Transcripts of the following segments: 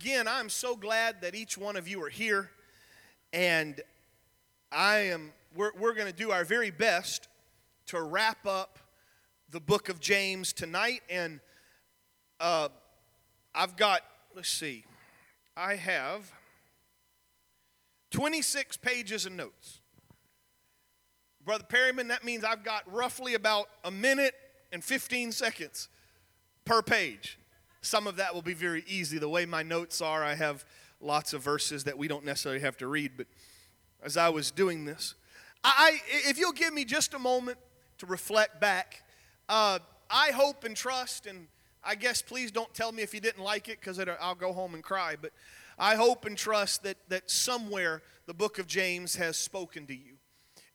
again, I'm so glad that each one of you are here. And I am, we're, we're going to do our very best to wrap up the book of James tonight. And uh, I've got, let's see, I have 26 pages of notes. Brother Perryman, that means I've got roughly about a minute and 15 seconds per page. Some of that will be very easy. The way my notes are, I have lots of verses that we don't necessarily have to read. But as I was doing this, I, if you'll give me just a moment to reflect back, uh, I hope and trust, and I guess please don't tell me if you didn't like it because I'll go home and cry. But I hope and trust that, that somewhere the book of James has spoken to you.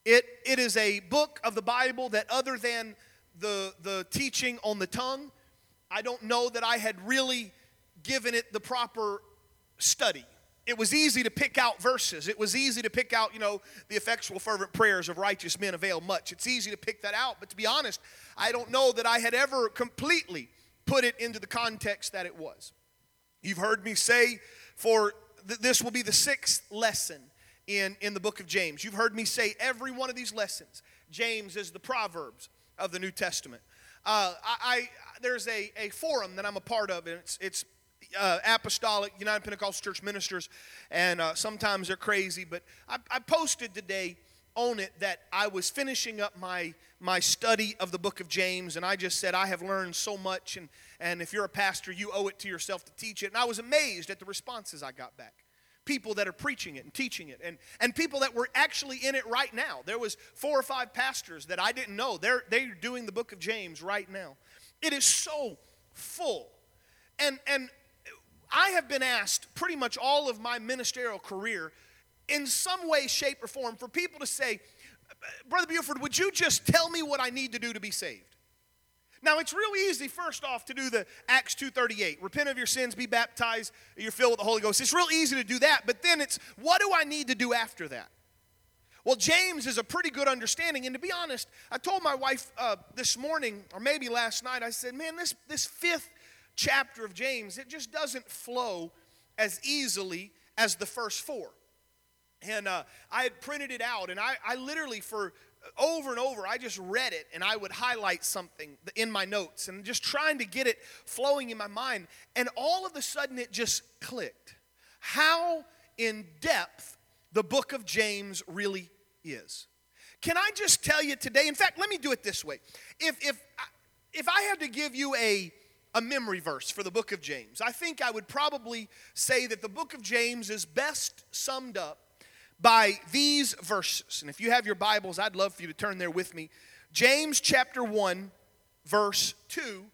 It, it is a book of the Bible that, other than the, the teaching on the tongue, I don't know that I had really given it the proper study. It was easy to pick out verses. It was easy to pick out, you know, the effectual, fervent prayers of righteous men avail much. It's easy to pick that out, but to be honest, I don't know that I had ever completely put it into the context that it was. You've heard me say, for th- this will be the sixth lesson in, in the book of James. You've heard me say every one of these lessons. James is the Proverbs of the New Testament. Uh, I, I, there's a, a forum that I'm a part of, and it's, it's uh, Apostolic United Pentecostal Church Ministers, and uh, sometimes they're crazy, but I, I posted today on it that I was finishing up my my study of the book of James, and I just said, I have learned so much, and, and if you're a pastor, you owe it to yourself to teach it. And I was amazed at the responses I got back people that are preaching it and teaching it and, and people that were actually in it right now. There was four or five pastors that i didn't know. They're, they're doing the book of james right now. It is so full. And and i have been asked pretty much all of my ministerial career in some way shape or form for people to say brother buford would you just tell me what i need to do to be saved now it's real easy first off to do the Acts 2:38. Repent of your sins, be baptized, you're filled with the Holy Ghost. It's real easy to do that, but then it's what do I need to do after that? Well, James is a pretty good understanding, and to be honest, I told my wife uh, this morning, or maybe last night, I said, "Man, this this fifth chapter of James, it just doesn't flow as easily as the first four. And uh, I had printed it out, and I, I literally for over and over, I just read it and I would highlight something in my notes and just trying to get it flowing in my mind. And all of a sudden, it just clicked. How in depth the book of James really is. Can I just tell you today? In fact, let me do it this way. If, if, if I had to give you a, a memory verse for the book of James, I think I would probably say that the book of James is best summed up by these verses. And if you have your Bibles, I'd love for you to turn there with me. James chapter 1, verse 2,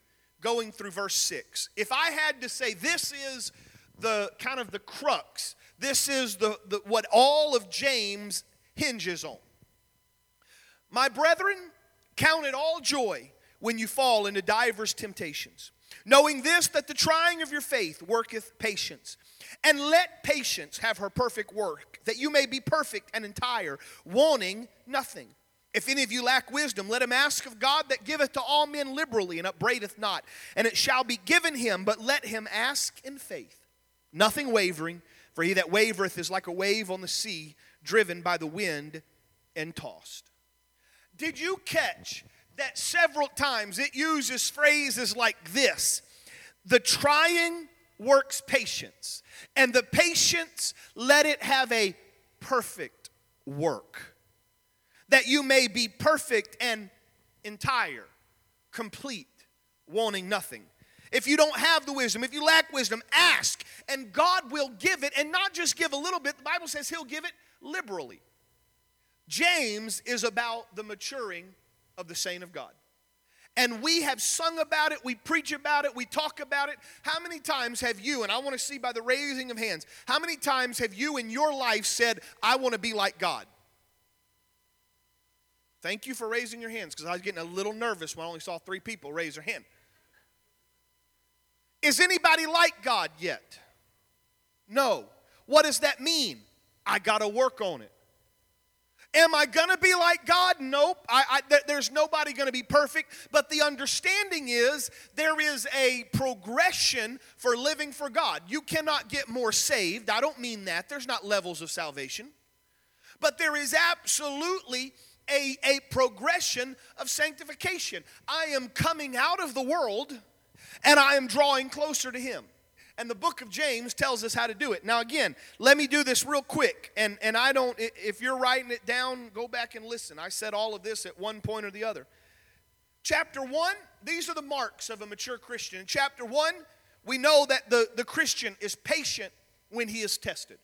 going through verse 6. If I had to say this is the kind of the crux, this is the, the what all of James hinges on. My brethren, count it all joy when you fall into divers temptations, knowing this that the trying of your faith worketh patience. And let patience have her perfect work, that you may be perfect and entire, wanting nothing. If any of you lack wisdom, let him ask of God that giveth to all men liberally and upbraideth not, and it shall be given him, but let him ask in faith, nothing wavering, for he that wavereth is like a wave on the sea, driven by the wind and tossed. Did you catch that several times it uses phrases like this? The trying works patience, and the patience let it have a perfect work, that you may be perfect and entire, complete, wanting nothing. If you don't have the wisdom, if you lack wisdom, ask, and God will give it, and not just give a little bit. The Bible says He'll give it liberally. James is about the maturing of the saint of God. And we have sung about it, we preach about it, we talk about it. How many times have you, and I want to see by the raising of hands, how many times have you in your life said, I want to be like God? Thank you for raising your hands because I was getting a little nervous when I only saw three people raise their hand. Is anybody like God yet? No. What does that mean? I got to work on it. Am I going to be like God? Nope. I, I, there's nobody going to be perfect. But the understanding is there is a progression for living for God. You cannot get more saved. I don't mean that. There's not levels of salvation. But there is absolutely a, a progression of sanctification. I am coming out of the world and I am drawing closer to Him. And the book of James tells us how to do it. Now, again, let me do this real quick. And, and I don't, if you're writing it down, go back and listen. I said all of this at one point or the other. Chapter one, these are the marks of a mature Christian. In chapter one, we know that the, the Christian is patient when he is tested.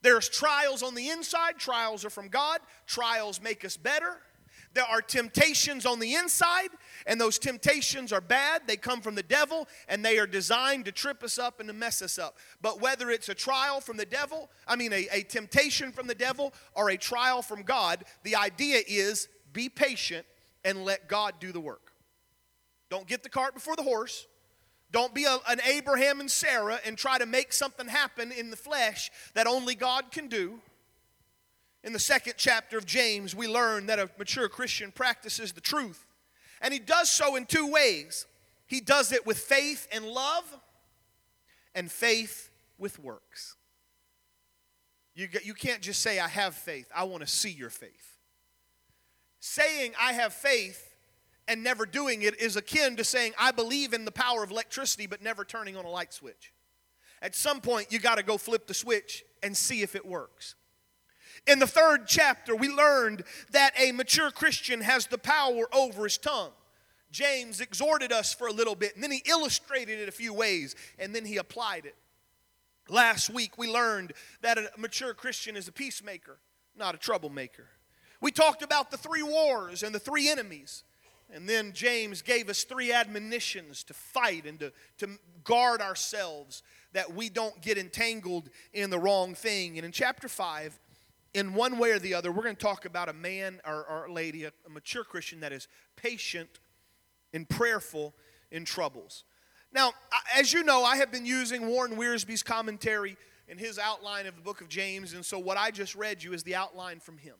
There's trials on the inside, trials are from God, trials make us better. There are temptations on the inside, and those temptations are bad. They come from the devil, and they are designed to trip us up and to mess us up. But whether it's a trial from the devil, I mean, a, a temptation from the devil, or a trial from God, the idea is be patient and let God do the work. Don't get the cart before the horse. Don't be a, an Abraham and Sarah and try to make something happen in the flesh that only God can do. In the second chapter of James, we learn that a mature Christian practices the truth. And he does so in two ways he does it with faith and love, and faith with works. You, you can't just say, I have faith. I want to see your faith. Saying, I have faith and never doing it is akin to saying, I believe in the power of electricity, but never turning on a light switch. At some point, you got to go flip the switch and see if it works. In the third chapter, we learned that a mature Christian has the power over his tongue. James exhorted us for a little bit, and then he illustrated it a few ways, and then he applied it. Last week, we learned that a mature Christian is a peacemaker, not a troublemaker. We talked about the three wars and the three enemies. And then James gave us three admonitions to fight and to, to guard ourselves that we don't get entangled in the wrong thing. And in chapter 5, in one way or the other, we're going to talk about a man or, or a lady, a, a mature Christian that is patient and prayerful in troubles. Now, as you know, I have been using Warren Wiersbe's commentary in his outline of the book of James, and so what I just read you is the outline from him.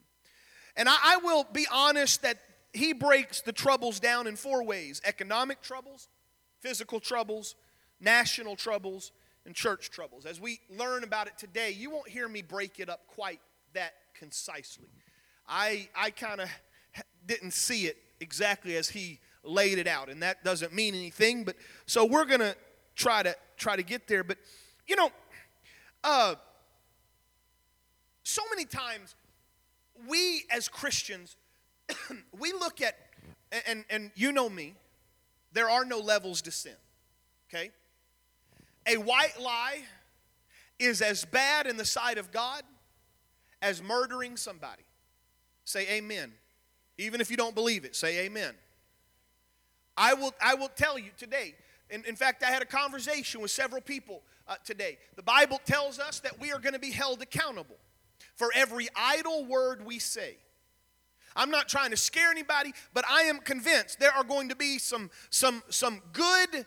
And I, I will be honest that he breaks the troubles down in four ways economic troubles, physical troubles, national troubles, and church troubles. As we learn about it today, you won't hear me break it up quite that concisely. I, I kind of didn't see it exactly as he laid it out, and that doesn't mean anything. But so we're gonna try to try to get there. But you know, uh, so many times we as Christians we look at and and you know me, there are no levels to sin. Okay, a white lie is as bad in the sight of God as murdering somebody. Say amen. Even if you don't believe it, say amen. I will, I will tell you today. In, in fact, I had a conversation with several people uh, today. The Bible tells us that we are going to be held accountable for every idle word we say. I'm not trying to scare anybody, but I am convinced there are going to be some, some, some good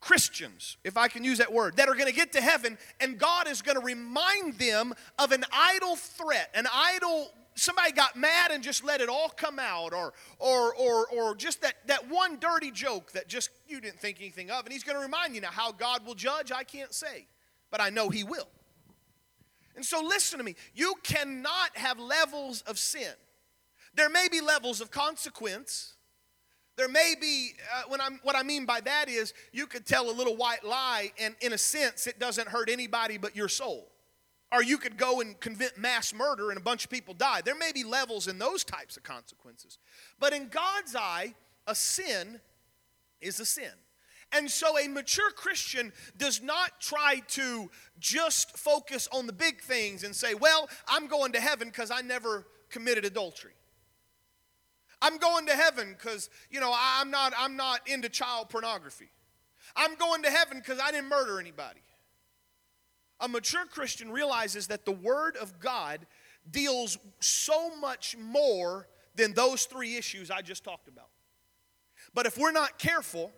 Christians, if I can use that word, that are going to get to heaven, and God is going to remind them of an idle threat, an idle somebody got mad and just let it all come out or or or or just that that one dirty joke that just you didn't think anything of and he's going to remind you now how god will judge i can't say but i know he will. And so listen to me you cannot have levels of sin. There may be levels of consequence there may be, uh, when I'm, what I mean by that is, you could tell a little white lie, and in a sense, it doesn't hurt anybody but your soul. Or you could go and commit mass murder and a bunch of people die. There may be levels in those types of consequences. But in God's eye, a sin is a sin. And so a mature Christian does not try to just focus on the big things and say, well, I'm going to heaven because I never committed adultery. I'm going to heaven because, you know, I'm not, I'm not into child pornography. I'm going to heaven because I didn't murder anybody. A mature Christian realizes that the Word of God deals so much more than those three issues I just talked about. But if we're not careful,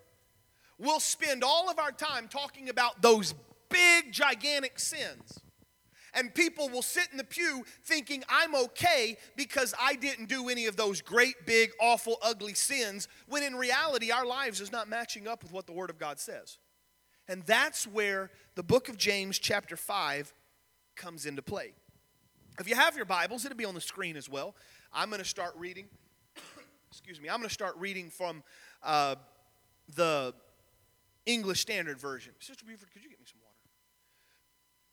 we'll spend all of our time talking about those big, gigantic sins And people will sit in the pew thinking I'm okay because I didn't do any of those great, big, awful, ugly sins, when in reality, our lives is not matching up with what the Word of God says. And that's where the book of James, chapter 5, comes into play. If you have your Bibles, it'll be on the screen as well. I'm going to start reading. Excuse me. I'm going to start reading from uh, the English Standard Version. Sister Buford, could you get me some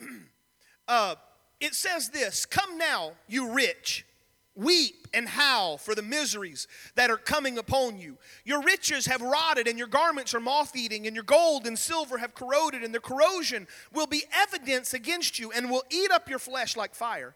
water? uh, it says this Come now, you rich. Weep and howl for the miseries that are coming upon you. Your riches have rotted, and your garments are moth eating, and your gold and silver have corroded, and the corrosion will be evidence against you and will eat up your flesh like fire.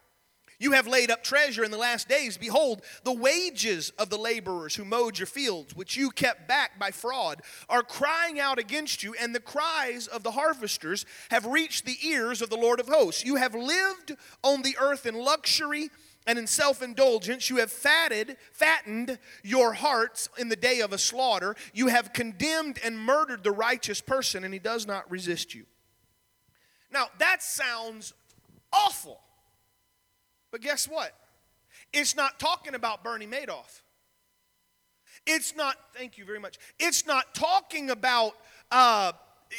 You have laid up treasure in the last days. Behold, the wages of the laborers who mowed your fields, which you kept back by fraud, are crying out against you, and the cries of the harvesters have reached the ears of the Lord of hosts. You have lived on the earth in luxury and in self-indulgence you have fatted fattened your hearts in the day of a slaughter you have condemned and murdered the righteous person and he does not resist you now that sounds awful but guess what? It's not talking about Bernie Madoff. It's not, thank you very much. It's not talking about, uh,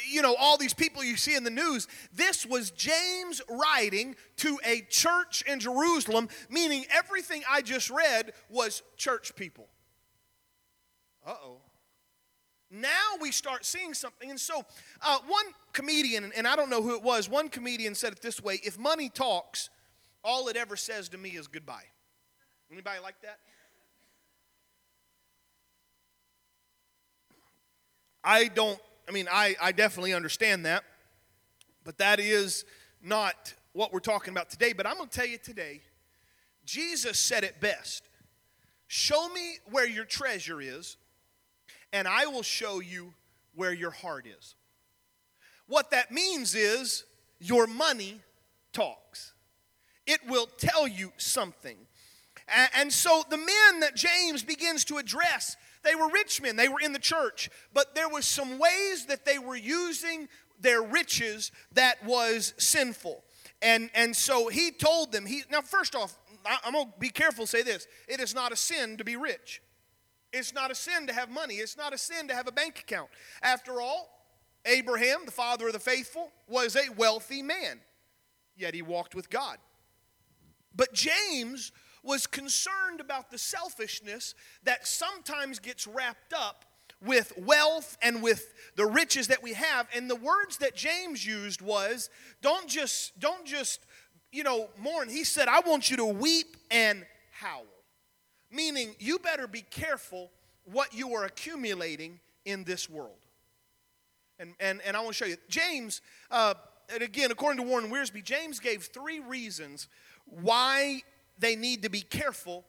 you know, all these people you see in the news. This was James writing to a church in Jerusalem, meaning everything I just read was church people. Uh oh. Now we start seeing something. And so, uh, one comedian, and I don't know who it was, one comedian said it this way if money talks, all it ever says to me is goodbye. Anybody like that? I don't, I mean, I, I definitely understand that, but that is not what we're talking about today. But I'm going to tell you today, Jesus said it best Show me where your treasure is, and I will show you where your heart is. What that means is your money talks it will tell you something. And so the men that James begins to address, they were rich men, they were in the church, but there was some ways that they were using their riches that was sinful. And, and so he told them, he, now first off, I'm going to be careful say this. It is not a sin to be rich. It's not a sin to have money. It's not a sin to have a bank account. After all, Abraham, the father of the faithful, was a wealthy man, yet he walked with God. But James was concerned about the selfishness that sometimes gets wrapped up with wealth and with the riches that we have. And the words that James used was don't just don't just you know mourn. He said I want you to weep and howl. Meaning you better be careful what you are accumulating in this world. And and, and I want to show you. James uh, and again according to Warren Wiersbe James gave three reasons why they need to be careful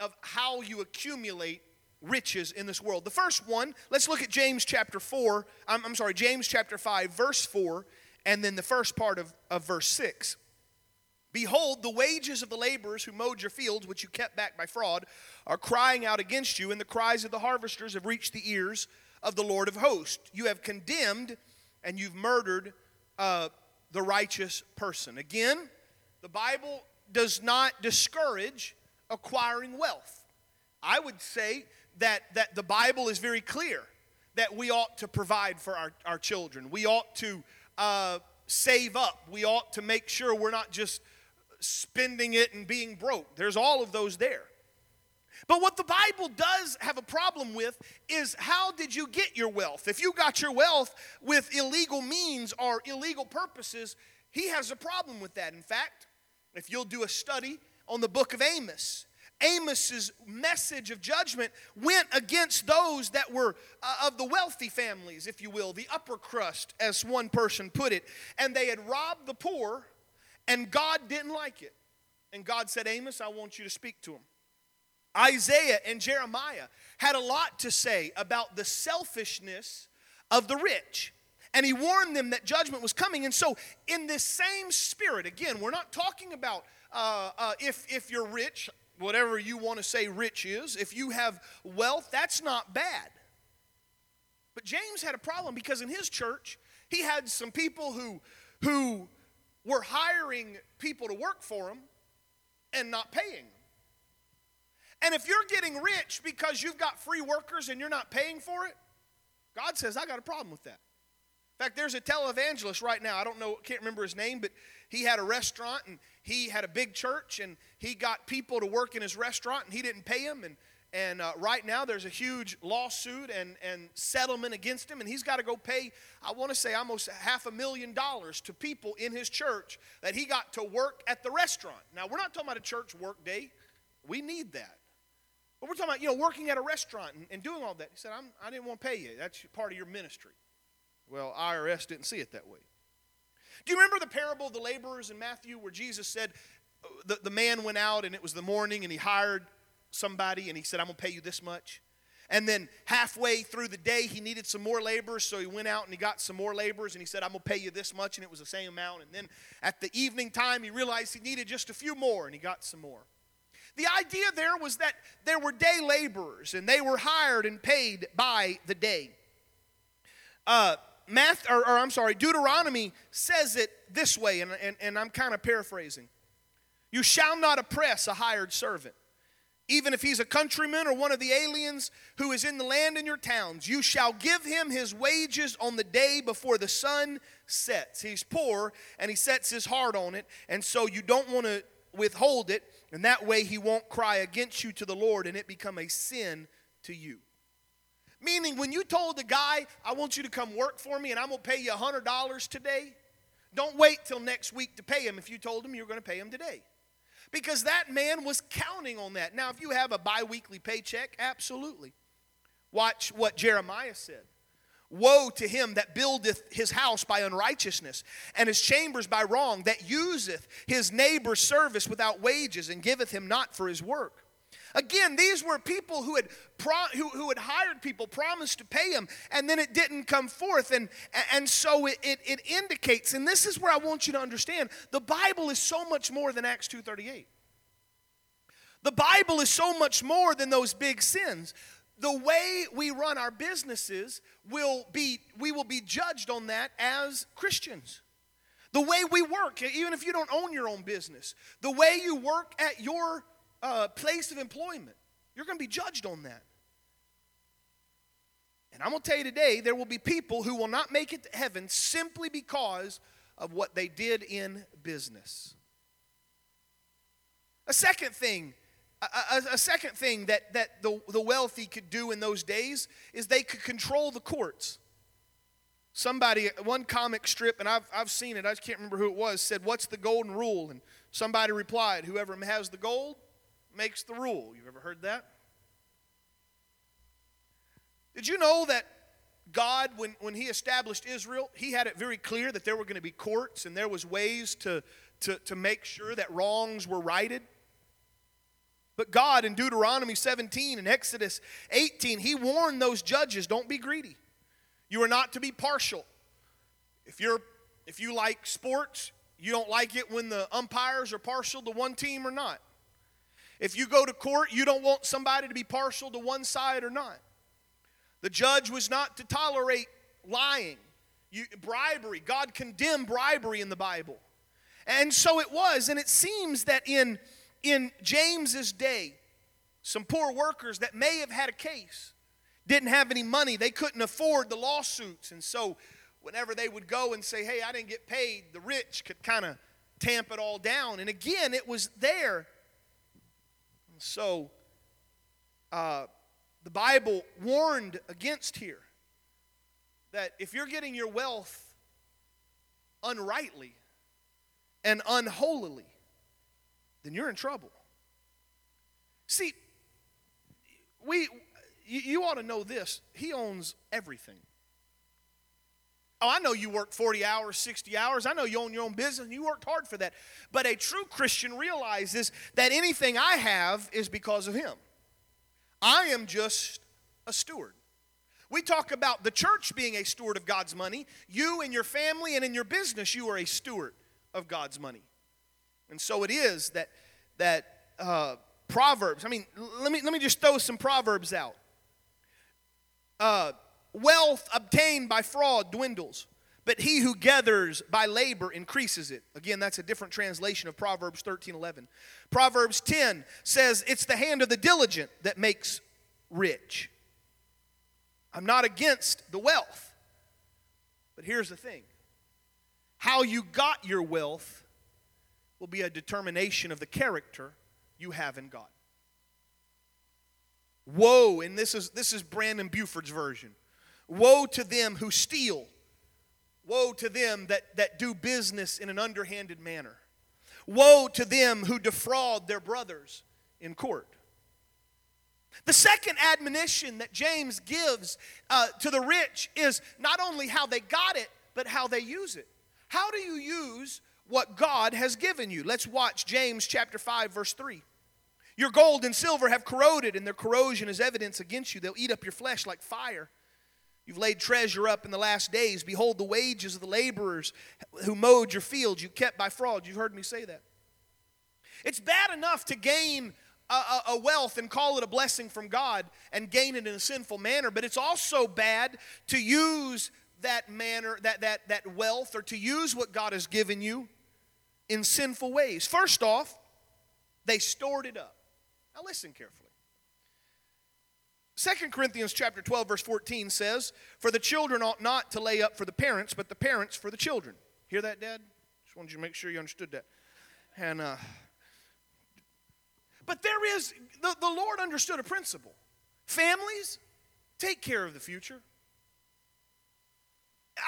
of how you accumulate riches in this world. The first one, let's look at James chapter 4, I'm, I'm, sorry, James chapter 5, verse 4, and then the first part of, of verse 6. Behold, the wages of the laborers who mowed your fields, which you kept back by fraud, are crying out against you, and the cries of the harvesters have reached the ears of the Lord of hosts. You have condemned and you've murdered uh, the righteous person. Again, the Bible does not discourage acquiring wealth. I would say that, that the Bible is very clear that we ought to provide for our, our children. We ought to uh, save up. We ought to make sure we're not just spending it and being broke. There's all of those there. But what the Bible does have a problem with is how did you get your wealth? If you got your wealth with illegal means or illegal purposes, he has a problem with that. In fact, if you'll do a study on the book of Amos, Amos's message of judgment went against those that were uh, of the wealthy families, if you will, the upper crust, as one person put it. And they had robbed the poor, and God didn't like it. And God said, Amos, I want you to speak to them. Isaiah and Jeremiah had a lot to say about the selfishness of the rich and he warned them that judgment was coming. And so, in this same spirit, again, we're not talking about uh, uh, if, if you're rich, whatever you want to say rich is, if you have wealth, that's not bad. But James had a problem because in his church, he had some people who, who were hiring people to work for them and not paying. And if you're getting rich because you've got free workers and you're not paying for it, God says, I got a problem with that. In fact, there's a televangelist right now. I don't know, can't remember his name, but he had a restaurant and he had a big church and he got people to work in his restaurant and he didn't pay them. And, and uh, right now there's a huge lawsuit and, and settlement against him. And he's got to go pay, I want to say, almost half a million dollars to people in his church that he got to work at the restaurant. Now, we're not talking about a church work day, we need that. But we're talking about, you know, working at a restaurant and, and doing all that. He said, I'm, I didn't want to pay you. That's part of your ministry. Well, IRS didn't see it that way. Do you remember the parable of the laborers in Matthew where Jesus said, uh, the, the man went out and it was the morning and he hired somebody and he said, I'm going to pay you this much. And then halfway through the day, he needed some more laborers, so he went out and he got some more laborers and he said, I'm going to pay you this much, and it was the same amount. And then at the evening time, he realized he needed just a few more and he got some more. The idea there was that there were day laborers and they were hired and paid by the day. Uh, Math, or, or, I'm sorry, Deuteronomy says it this way, and, and, and I'm kind of paraphrasing. You shall not oppress a hired servant, even if he's a countryman or one of the aliens who is in the land in your towns. You shall give him his wages on the day before the sun sets. He's poor and he sets his heart on it, and so you don't want to withhold it, and that way he won't cry against you to the Lord and it become a sin to you. Meaning, when you told the guy, I want you to come work for me and I'm going to pay you $100 today, don't wait till next week to pay him if you told him you're going to pay him today. Because that man was counting on that. Now, if you have a bi weekly paycheck, absolutely. Watch what Jeremiah said. Woe to him that buildeth his house by unrighteousness, and his chambers by wrong, that useth his neighbor's service without wages, and giveth him not for his work. Again, these were people who had, pro- who, who had hired people, promised to pay them, and then it didn't come forth. And, and so it, it, it indicates, and this is where I want you to understand, the Bible is so much more than Acts 2.38. The Bible is so much more than those big sins. The way we run our businesses will be, we will be judged on that as Christians. The way we work, even if you don't own your own business, the way you work at your uh, place of employment. You're going to be judged on that. And I'm going to tell you today, there will be people who will not make it to heaven simply because of what they did in business. A second thing, a, a, a, second thing that, that the, the wealthy could do in those days is they could control the courts. Somebody, one comic strip, and I've, I've seen it, I can't remember who it was, said, What's the golden rule? And somebody replied, Whoever has the gold makes the rule. You've ever heard that? Did you know that God, when, when He established Israel, He had it very clear that there were going to be courts and there was ways to, to, to make sure that wrongs were righted? But God in Deuteronomy 17 and Exodus 18, He warned those judges don't be greedy. You are not to be partial. If, you're, if you like sports, you don't like it when the umpires are partial to one team or not. If you go to court, you don't want somebody to be partial to one side or not. The judge was not to tolerate lying, you, bribery. God condemned bribery in the Bible. And so it was. And it seems that in, in James's day, some poor workers that may have had a case didn't have any money. They couldn't afford the lawsuits. And so whenever they would go and say, hey, I didn't get paid, the rich could kind of tamp it all down. And again, it was there so, uh, the Bible warned against here that if you're getting your wealth unrightly and unholily, then you're in trouble. See, we you ought to know this. He owns everything. Oh, I know you work 40 hours, 60 hours. I know you own your own business and you worked hard for that. But a true Christian realizes that anything I have is because of Him. I am just a steward. We talk about the church being a steward of God's money. You and your family and in your business, you are a steward of God's money. And so it is that, that uh, Proverbs, I mean, let me, let me just throw some Proverbs out. Uh, Wealth obtained by fraud dwindles, but he who gathers by labor increases it. Again, that's a different translation of Proverbs 13 11. Proverbs 10 says, It's the hand of the diligent that makes rich. I'm not against the wealth, but here's the thing how you got your wealth will be a determination of the character you have in God. Woe, and this is, this is Brandon Buford's version. Woe to them who steal. Woe to them that, that do business in an underhanded manner. Woe to them who defraud their brothers in court. The second admonition that James gives uh, to the rich is not only how they got it, but how they use it. How do you use what God has given you? Let's watch James chapter 5 verse 3. Your gold and silver have corroded, and their corrosion is evidence against you. They'll eat up your flesh like fire. You've laid treasure up in the last days. Behold, the wages of the laborers who mowed your fields you kept by fraud. You've heard me say that. It's bad enough to gain a, a, a, wealth and call it a blessing from God and gain it in a sinful manner, but it's also bad to use that manner, that, that, that wealth, or to use what God has given you in sinful ways. First off, they stored it up. Now listen carefully. 2 Corinthians chapter 12 verse 14 says, "For the children ought not to lay up for the parents, but the parents for the children." Hear that, Dad? Just wanted you to make sure you understood that. And uh, but there is the, the Lord understood a principle. Families take care of the future.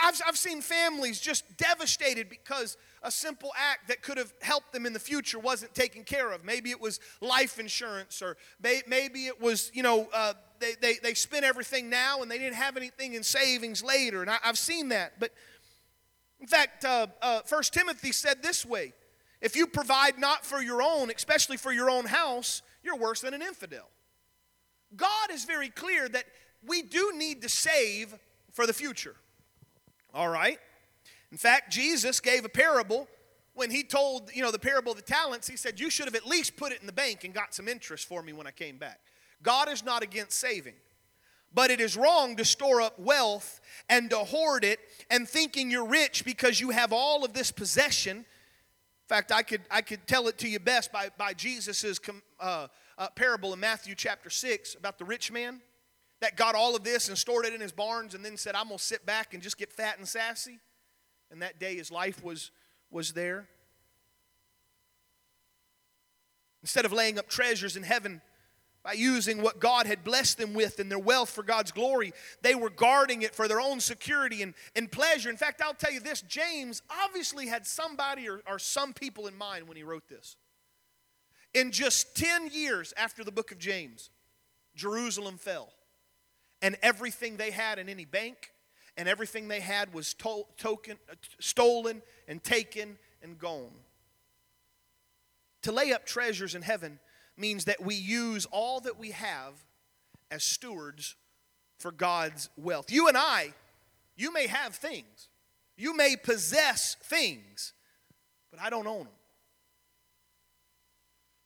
I've, I've seen families just devastated because a simple act that could have helped them in the future wasn't taken care of. Maybe it was life insurance, or maybe it was, you know, uh, they, they, they spent everything now and they didn't have anything in savings later. And I, have seen that. But in fact, uh, uh, 1 Timothy said this way if you provide not for your own, especially for your own house, you're worse than an infidel. God is very clear that we do need to save for the future. All right? In fact, Jesus gave a parable when he told, you know, the parable of the talents. He said, You should have at least put it in the bank and got some interest for me when I came back. God is not against saving. But it is wrong to store up wealth and to hoard it and thinking you're rich because you have all of this possession. In fact, I could, I could tell it to you best by, by Jesus' uh, uh, parable in Matthew chapter 6 about the rich man that got all of this and stored it in his barns and then said, I'm going to sit back and just get fat and sassy. And that day his life was, was there. Instead of laying up treasures in heaven by using what God had blessed them with and their wealth for God's glory, they were guarding it for their own security and, and pleasure. In fact, I'll tell you this James obviously had somebody or, or some people in mind when he wrote this. In just 10 years after the book of James, Jerusalem fell and everything they had in any bank and everything they had was to- token, uh, stolen and taken and gone. To lay up treasures in heaven means that we use all that we have as stewards for God's wealth. You and I, you may have things, you may possess things, but I don't own them.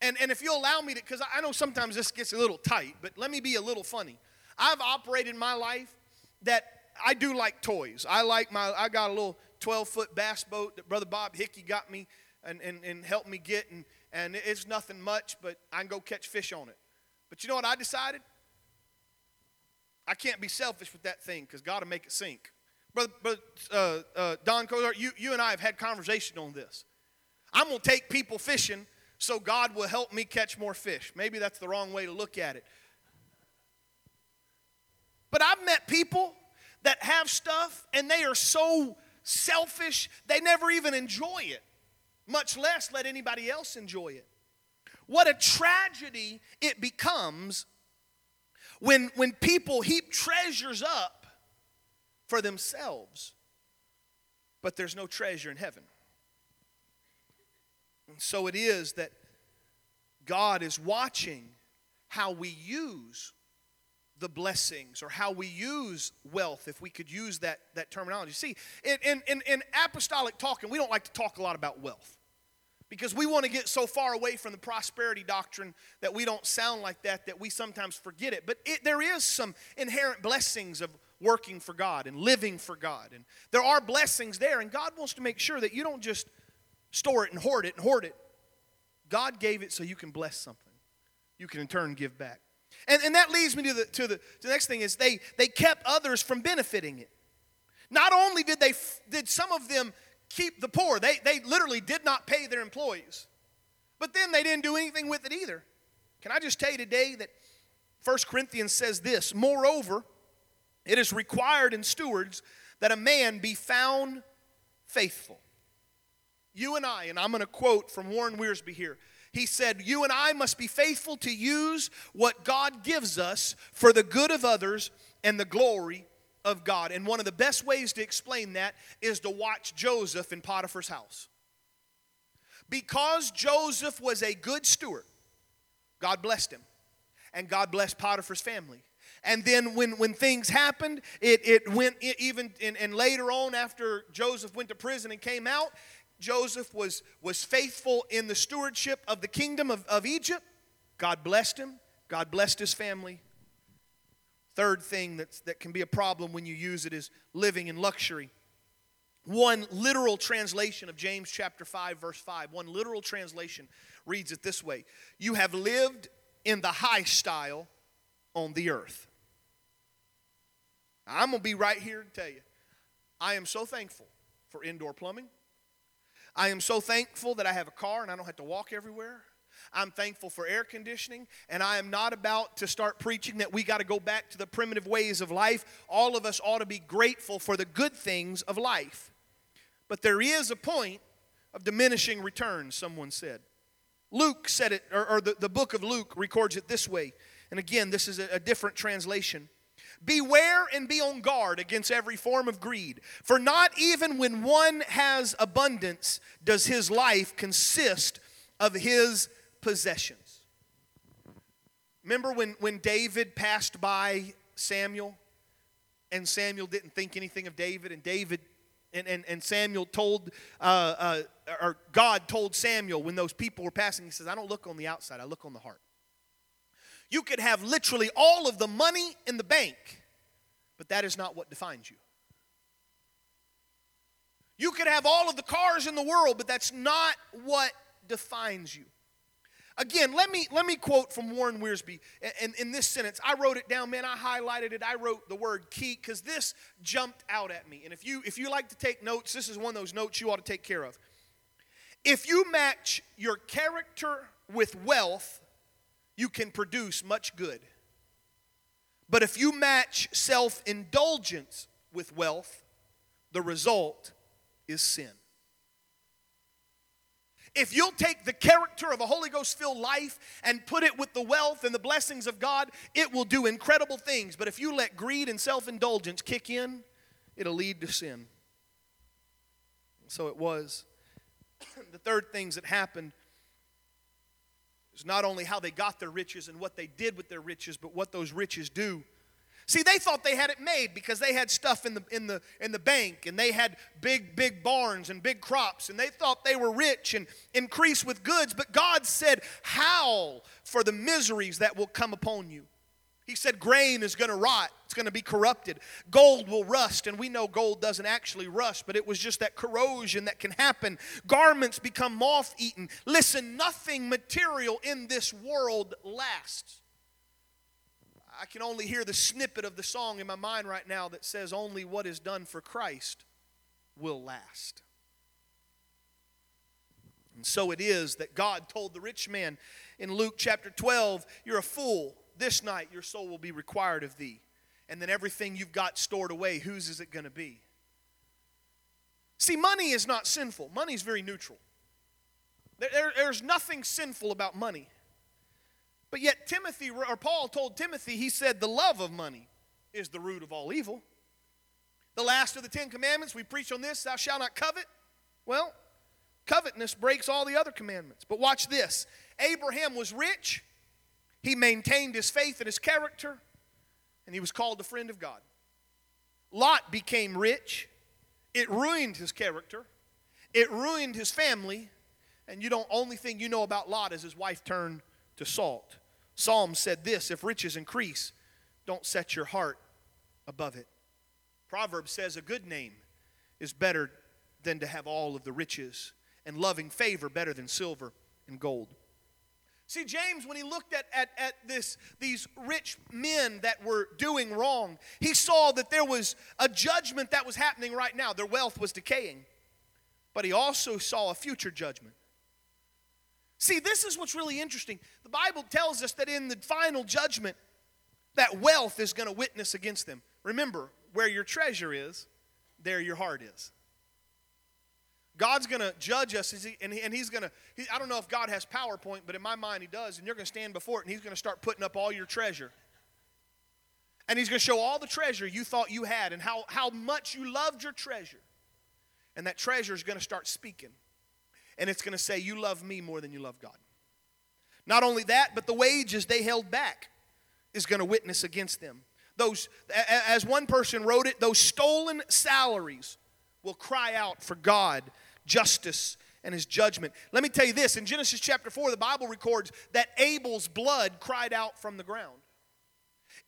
And, and if you'll allow me to, because I know sometimes this gets a little tight, but let me be a little funny. I've operated my life that I do like toys. I like my, I got a little 12 foot bass boat that Brother Bob Hickey got me and, and, and helped me get, and, and it's nothing much, but I can go catch fish on it. But you know what I decided? I can't be selfish with that thing because God will make it sink. Brother, brother uh, uh, Don Kozar, you, you and I have had conversation on this. I'm going to take people fishing so God will help me catch more fish. Maybe that's the wrong way to look at it. But I've met people that have stuff and they are so selfish, they never even enjoy it, much less let anybody else enjoy it. What a tragedy it becomes when, when people heap treasures up for themselves, but there's no treasure in heaven. And so it is that God is watching how we use the blessings or how we use wealth, if we could use that, that terminology. See, in, in, in apostolic talking, we don't like to talk a lot about wealth because we want to get so far away from the prosperity doctrine that we don't sound like that, that we sometimes forget it. But it, there is some inherent blessings of working for God and living for God. And there are blessings there, and God wants to make sure that you don't just store it and hoard it and hoard it. God gave it so you can bless something. You can in turn give back. And, and that leads me to the, to, the, to the next thing is they, they kept others from benefiting it. Not only did they did some of them keep the poor, they, they literally did not pay their employees. But then they didn't do anything with it either. Can I just tell you today that 1 Corinthians says this Moreover, it is required in stewards that a man be found faithful. You and I, and I'm going to quote from Warren Wiersbe here. He said, You and I must be faithful to use what God gives us for the good of others and the glory of God. And one of the best ways to explain that is to watch Joseph in Potiphar's house. Because Joseph was a good steward, God blessed him, and God blessed Potiphar's family. And then when, when things happened, it, it went even, and, and later on, after Joseph went to prison and came out, Joseph was, was faithful in the stewardship of the kingdom of, of Egypt. God blessed him, God blessed his family. Third thing that's, that can be a problem when you use it is living in luxury. One literal translation of James chapter 5, verse 5, one literal translation reads it this way You have lived in the high style on the earth. I'm going to be right here to tell you, I am so thankful for indoor plumbing. I am so thankful that I have a car and I don't have to walk everywhere. I'm thankful for air conditioning, and I am not about to start preaching that we got to go back to the primitive ways of life. All of us ought to be grateful for the good things of life. But there is a point of diminishing returns, someone said. Luke said it, or, or the, the book of Luke records it this way. And again, this is a, a different translation. Beware and be on guard against every form of greed, for not even when one has abundance does his life consist of his possessions. Remember when, when David passed by Samuel and Samuel didn't think anything of David, and David and, and, and Samuel told, uh, uh, or God told Samuel when those people were passing, He says, I don't look on the outside, I look on the heart. You could have literally all of the money in the bank, but that is not what defines you. You could have all of the cars in the world, but that's not what defines you. Again, let me let me quote from Warren Wiersbe in, in this sentence. I wrote it down, man. I highlighted it. I wrote the word key because this jumped out at me. And if you if you like to take notes, this is one of those notes you ought to take care of. If you match your character with wealth, you can produce much good. But if you match self indulgence with wealth, the result is sin. If you'll take the character of a Holy Ghost filled life and put it with the wealth and the blessings of God, it will do incredible things. But if you let greed and self indulgence kick in, it'll lead to sin. So it was. the third things that happened is not only how they got their riches and what they did with their riches, but what those riches do. See, they thought they had it made because they had stuff in the, in, the, in the bank and they had big, big barns and big crops and they thought they were rich and increased with goods. But God said, Howl for the miseries that will come upon you. He said, Grain is going to rot, it's going to be corrupted. Gold will rust, and we know gold doesn't actually rust, but it was just that corrosion that can happen. Garments become moth eaten. Listen, nothing material in this world lasts. I can only hear the snippet of the song in my mind right now that says, Only what is done for Christ will last. And so it is that God told the rich man in Luke chapter 12, You're a fool. This night your soul will be required of thee. And then everything you've got stored away, whose is it going to be? See, money is not sinful, money is very neutral. There, there, there's nothing sinful about money. But yet, Timothy, or Paul told Timothy, he said, the love of money is the root of all evil. The last of the Ten Commandments, we preach on this, thou shalt not covet. Well, covetousness breaks all the other commandments. But watch this Abraham was rich, he maintained his faith and his character, and he was called the friend of God. Lot became rich, it ruined his character, it ruined his family, and you don't only thing you know about Lot is his wife turned to salt. Psalm said this if riches increase, don't set your heart above it. Proverbs says a good name is better than to have all of the riches, and loving favor better than silver and gold. See, James, when he looked at, at, at this, these rich men that were doing wrong, he saw that there was a judgment that was happening right now. Their wealth was decaying. But he also saw a future judgment. See, this is what's really interesting. The Bible tells us that in the final judgment, that wealth is going to witness against them. Remember, where your treasure is, there your heart is. God's going to judge us, and, He's going to, I don't know if God has PowerPoint, but in my mind He does, and you're going to stand before it, and He's going to start putting up all your treasure. And He's going to show all the treasure you thought you had and how, how much you loved your treasure. And that treasure is going to start speaking. And it's going to say, You love me more than you love God. Not only that, but the wages they held back is going to witness against them. Those, as one person wrote it, those stolen salaries will cry out for God, justice, and his judgment. Let me tell you this in Genesis chapter 4, the Bible records that Abel's blood cried out from the ground.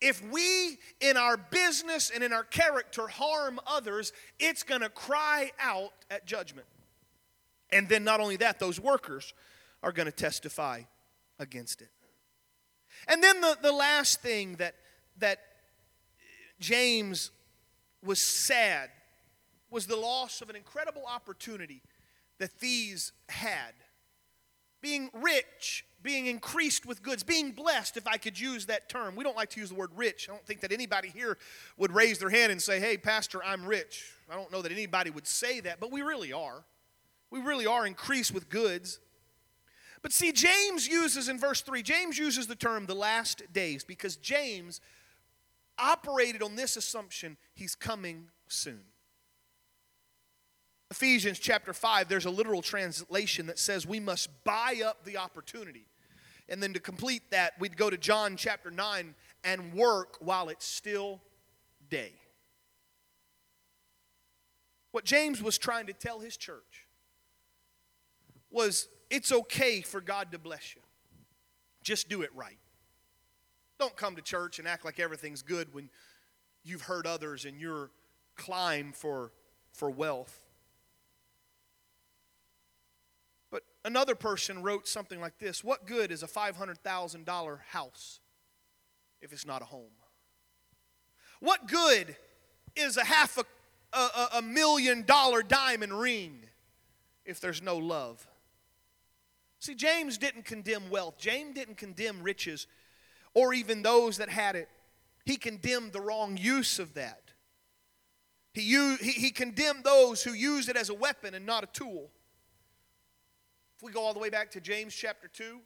If we in our business and in our character harm others, it's going to cry out at judgment. And then, not only that, those workers are going to testify against it. And then the, the last thing that, that James was sad was the loss of an incredible opportunity that these had. Being rich, being increased with goods, being blessed, if I could use that term. We don't like to use the word rich. I don't think that anybody here would raise their hand and say, Hey, Pastor, I'm rich. I don't know that anybody would say that, but we really are. We really are increased with goods. But see, James uses in verse 3, James uses the term the last days because James operated on this assumption he's coming soon. Ephesians chapter 5, there's a literal translation that says we must buy up the opportunity. And then to complete that, we'd go to John chapter 9 and work while it's still day. What James was trying to tell his church was it's okay for God to bless you. Just do it right. Don't come to church and act like everything's good when you've hurt others and you're climb for, for wealth. But another person wrote something like this What good is a $500,000 house if it's not a home? What good is a half a, a, a million dollar diamond ring if there's no love? See, James didn't condemn wealth, James didn't condemn riches or even those that had it. He condemned the wrong use of that. He, used, he, he condemned those who used it as a weapon and not a tool. We go all the way back to James chapter 2,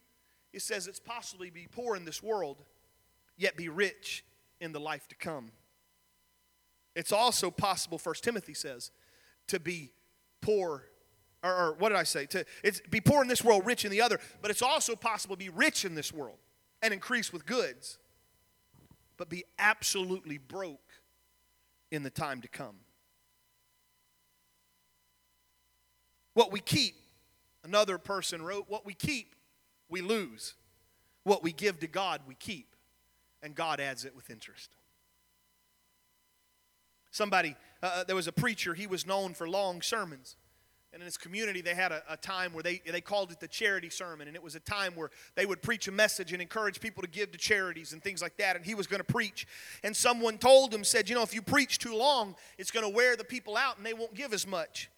it says it's possible to be poor in this world, yet be rich in the life to come. It's also possible, First Timothy says, to be poor or, or what did I say? To it's, be poor in this world, rich in the other. But it's also possible to be rich in this world and increase with goods, but be absolutely broke in the time to come. What we keep, another person wrote, what we keep, we lose. What we give to God, we keep. And God adds it with interest. Somebody, uh, uh there was a preacher, he was known for long sermons. And in his community, they had a, a, time where they, they called it the charity sermon. And it was a time where they would preach a message and encourage people to give to charities and things like that. And he was going to preach. And someone told him, said, You know, if you preach too long, it's going to wear the people out and they won't give as much.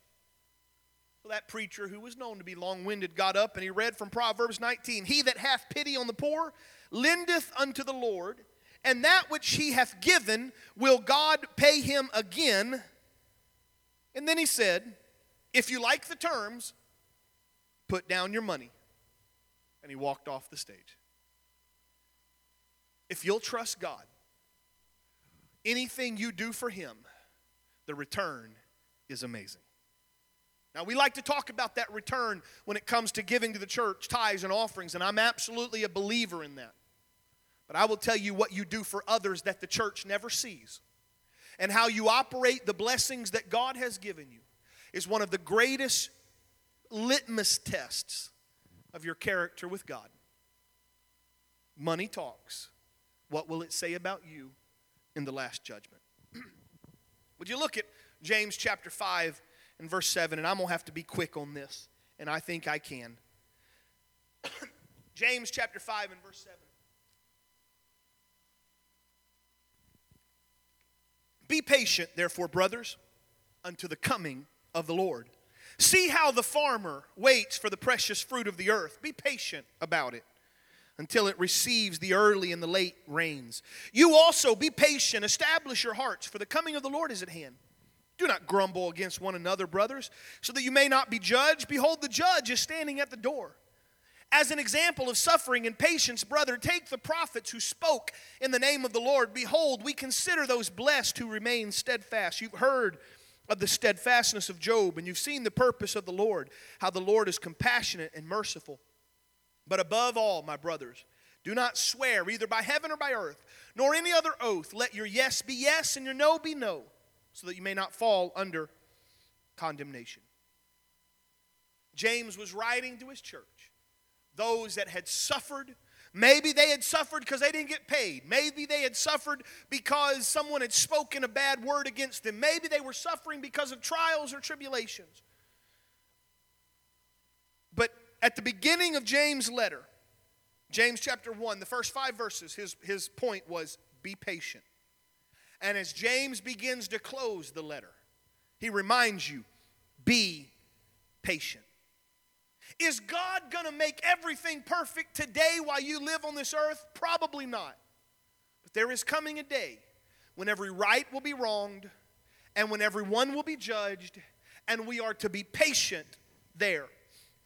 Well, that preacher, who was known to be long winded, got up and he read from Proverbs 19 He that hath pity on the poor lendeth unto the Lord, and that which he hath given will God pay him again. And then he said, if you like the terms, put down your money. And he walked off the stage. If you'll trust God, anything you do for him, the return is amazing. Now, we like to talk about that return when it comes to giving to the church, tithes and offerings, and I'm absolutely a believer in that. But I will tell you what you do for others that the church never sees, and how you operate the blessings that God has given you is one of the greatest litmus tests of your character with God. Money talks. What will it say about you in the last judgment? Would you look at James chapter 5 and verse 7? And I'm going to have to be quick on this, and I think I can. James chapter 5 and verse 7. Be patient, therefore, brothers, unto the coming of the Lord. See how the farmer waits for the precious fruit of the earth. Be patient about it until it receives the early and the late rains. You also be patient, establish your hearts, for the coming of the Lord is at hand. Do not grumble against one another, brothers, so that you may not be judged. Behold, the judge is standing at the door. As an example of suffering and patience, brother, take the prophets who spoke in the name of the Lord. Behold, we consider those blessed who remain steadfast. You've heard of the steadfastness of Job, and you've seen the purpose of the Lord, how the Lord is compassionate and merciful. But above all, my brothers, do not swear either by heaven or by earth, nor any other oath. Let your yes be yes and your no be no, so that you may not fall under condemnation. James was writing to his church those that had suffered. Maybe they had suffered because they didn't get paid. Maybe they had suffered because someone had spoken a bad word against them. Maybe they were suffering because of trials or tribulations. But at the beginning of James' letter, James chapter 1, the first five verses, his, his point was be patient. And as James begins to close the letter, he reminds you be patient. Is God going to make everything perfect today while you live on this earth? Probably not. But there is coming a day when every right will be wronged and when everyone will be judged, and we are to be patient there.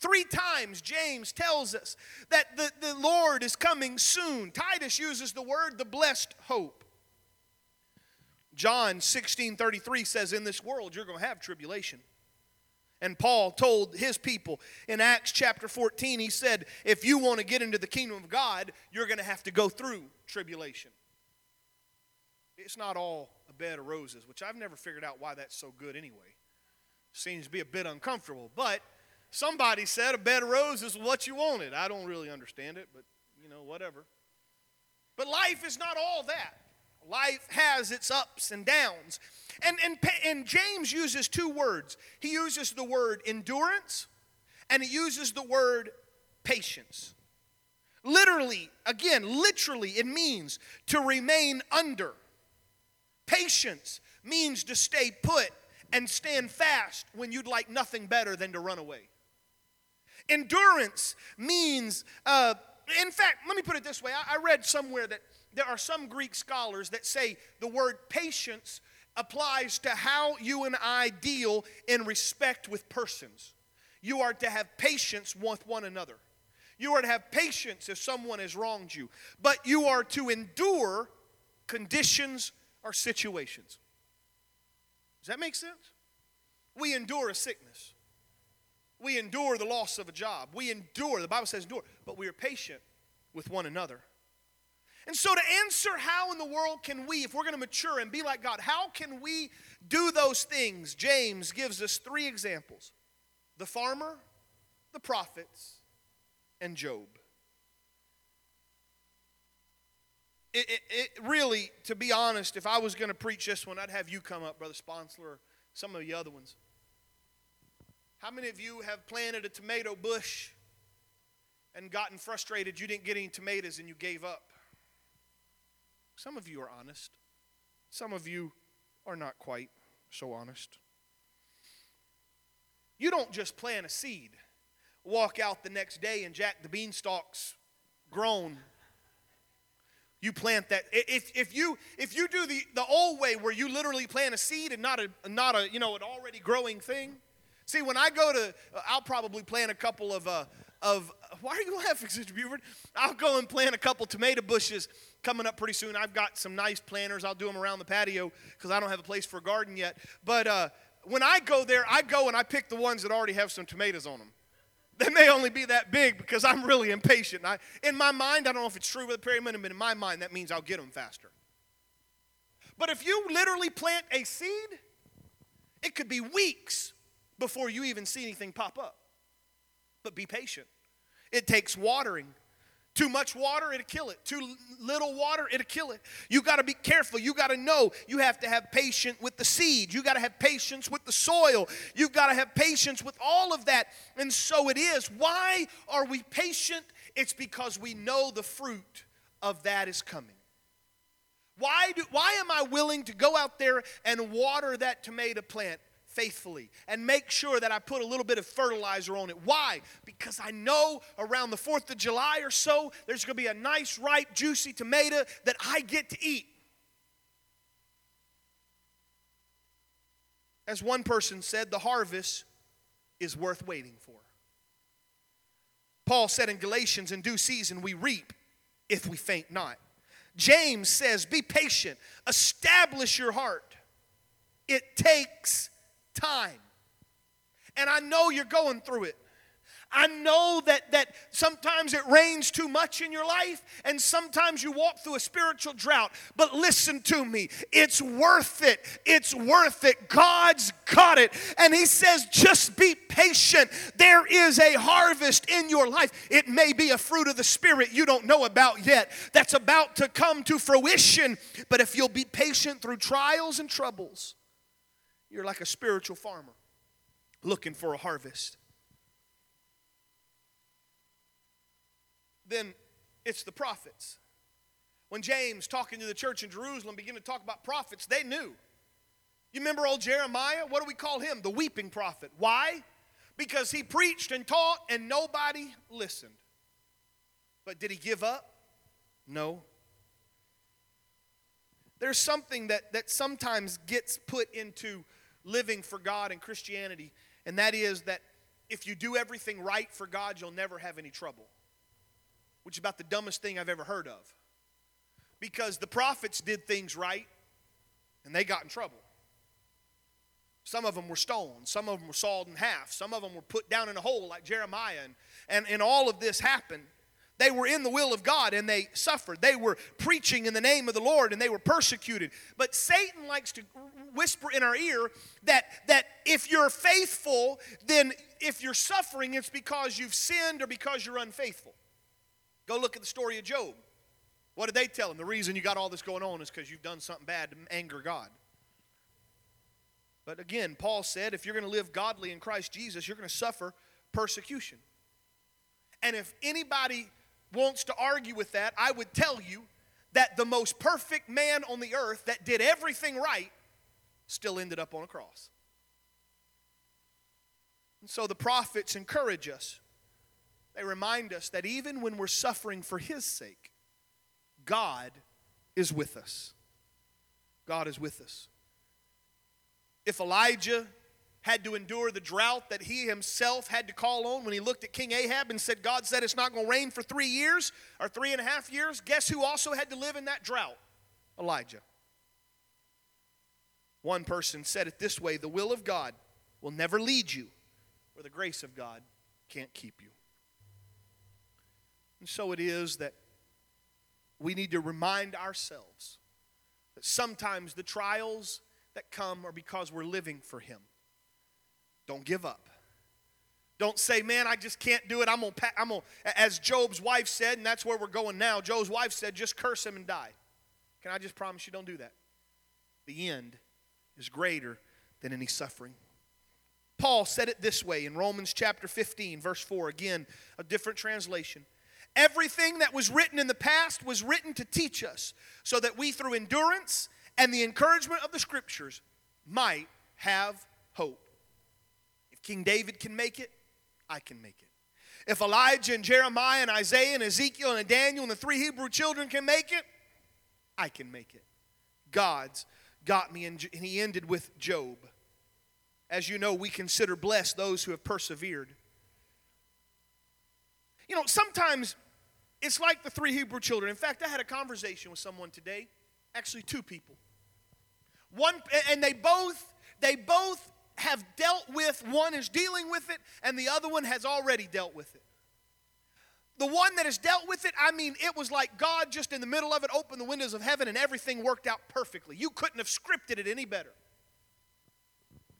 Three times James tells us that the, the Lord is coming soon. Titus uses the word the blessed hope. John 16 33 says, In this world you're going to have tribulation. And Paul told his people in Acts chapter 14, he said, if you want to get into the kingdom of God, you're going to have to go through tribulation. It's not all a bed of roses, which I've never figured out why that's so good anyway. Seems to be a bit uncomfortable, but somebody said a bed of roses is what you wanted. I don't really understand it, but you know, whatever. But life is not all that. Life has its ups and downs. And, and, and James uses two words. He uses the word endurance and he uses the word patience. Literally, again, literally, it means to remain under. Patience means to stay put and stand fast when you'd like nothing better than to run away. Endurance means, uh, in fact, let me put it this way. I, I read somewhere that there are some Greek scholars that say the word patience applies to how you and I deal in respect with persons. You are to have patience with one another. You are to have patience if someone has wronged you, but you are to endure conditions or situations. Does that make sense? We endure a sickness. We endure the loss of a job. We endure, the Bible says endure, but we are patient with one another. And so, to answer how in the world can we, if we're going to mature and be like God, how can we do those things? James gives us three examples the farmer, the prophets, and Job. It, it, it, really, to be honest, if I was going to preach this one, I'd have you come up, Brother Sponsler, some of the other ones. How many of you have planted a tomato bush and gotten frustrated you didn't get any tomatoes and you gave up? Some of you are honest, some of you are not quite so honest. You don't just plant a seed, walk out the next day, and Jack the Beanstalk's grown. You plant that. If, if you if you do the, the old way where you literally plant a seed and not a not a you know an already growing thing. See, when I go to, I'll probably plant a couple of uh, of why are you laughing, Sister Buford? I'll go and plant a couple tomato bushes coming up pretty soon. I've got some nice planters. I'll do them around the patio because I don't have a place for a garden yet. But uh, when I go there, I go and I pick the ones that already have some tomatoes on them. They may only be that big because I'm really impatient. I, in my mind, I don't know if it's true with the Perryman, but in my mind, that means I'll get them faster. But if you literally plant a seed, it could be weeks before you even see anything pop up. But be patient. It takes watering, Too much water, it'll kill it. Too little water, it'll kill it. You got to be careful. You got to know you have to have patience with the seed. You got to have patience with the soil. You got to have patience with all of that. And so it is. Why are we patient? It's because we know the fruit of that is coming. Why, do, why am I willing to go out there and water that tomato plant? Faithfully and make sure that I put a little bit of fertilizer on it. Why? Because I know around the 4th of July or so, there's going to be a nice, ripe, juicy tomato that I get to eat. As one person said, the harvest is worth waiting for. Paul said in Galatians, in due season we reap if we faint not. James says, be patient, establish your heart. It takes time. And I know you're going through it. I know that, that sometimes it rains too much in your life, and sometimes you walk through a spiritual drought. But listen to me, it's worth it. It's worth it. God's got it. And He says, just be patient. There is a harvest in your life. It may be a fruit of the Spirit you don't know about yet that's about to come to fruition. But if you'll be patient through trials and troubles, you're like a spiritual farmer looking for a harvest. Then it's the prophets. When James, talking to the church in Jerusalem, began to talk about prophets, they knew. You remember old Jeremiah? What do we call him? The weeping prophet. Why? Because he preached and taught and nobody listened. But did he give up? No. There's something that, that sometimes gets put into living for God and Christianity, and that is that if you do everything right for God, you'll never have any trouble, which is about the dumbest thing I've ever heard of. Because the prophets did things right, and they got in trouble. Some of them were stoned. Some of them were sawed in half. Some of them were put down in a hole like Jeremiah. And, and, and all of this happened they were in the will of God and they suffered. They were preaching in the name of the Lord and they were persecuted. But Satan likes to whisper in our ear that, that if you're faithful, then if you're suffering, it's because you've sinned or because you're unfaithful. Go look at the story of Job. What did they tell him? The reason you got all this going on is because you've done something bad to anger God. But again, Paul said if you're going to live godly in Christ Jesus, you're going to suffer persecution. And if anybody wants to argue with that, I would tell you that the most perfect man on the earth that did everything right still ended up on a cross. And so the prophets encourage us. They remind us that even when we're suffering for His sake, God is with us. God is with us. If Elijah had to endure the drought that he himself had to call on when he looked at King Ahab and said, God said it's not going to rain for three years or three and a half years. Guess who also had to live in that drought? Elijah. One person said it this way the will of God will never lead you or the grace of God can't keep you. And so it is that we need to remind ourselves that sometimes the trials that come are because we're living for Him. Don't give up. Don't say, man, I just can't do it. I'm gonna, I'm gonna, as Job's wife said, and that's where we're going now. Job's wife said, just curse him and die. Can I just promise you, don't do that? The end is greater than any suffering. Paul said it this way in Romans chapter 15, verse 4. Again, a different translation. Everything that was written in the past was written to teach us, so that we, through endurance and the encouragement of the scriptures, might have hope. King David can make it, I can make it. If Elijah and Jeremiah and Isaiah and Ezekiel and Daniel and the three Hebrew children can make it, I can make it. God's got me, and he ended with Job. As you know, we consider blessed those who have persevered. You know, sometimes it's like the three Hebrew children. In fact, I had a conversation with someone today, actually two people. One and they both they both have dealt with, one is dealing with it, and the other one has already dealt with it. The one that has dealt with it, I mean, it was like God just in the middle of it opened the windows of heaven and everything worked out perfectly. You couldn't have scripted it any better.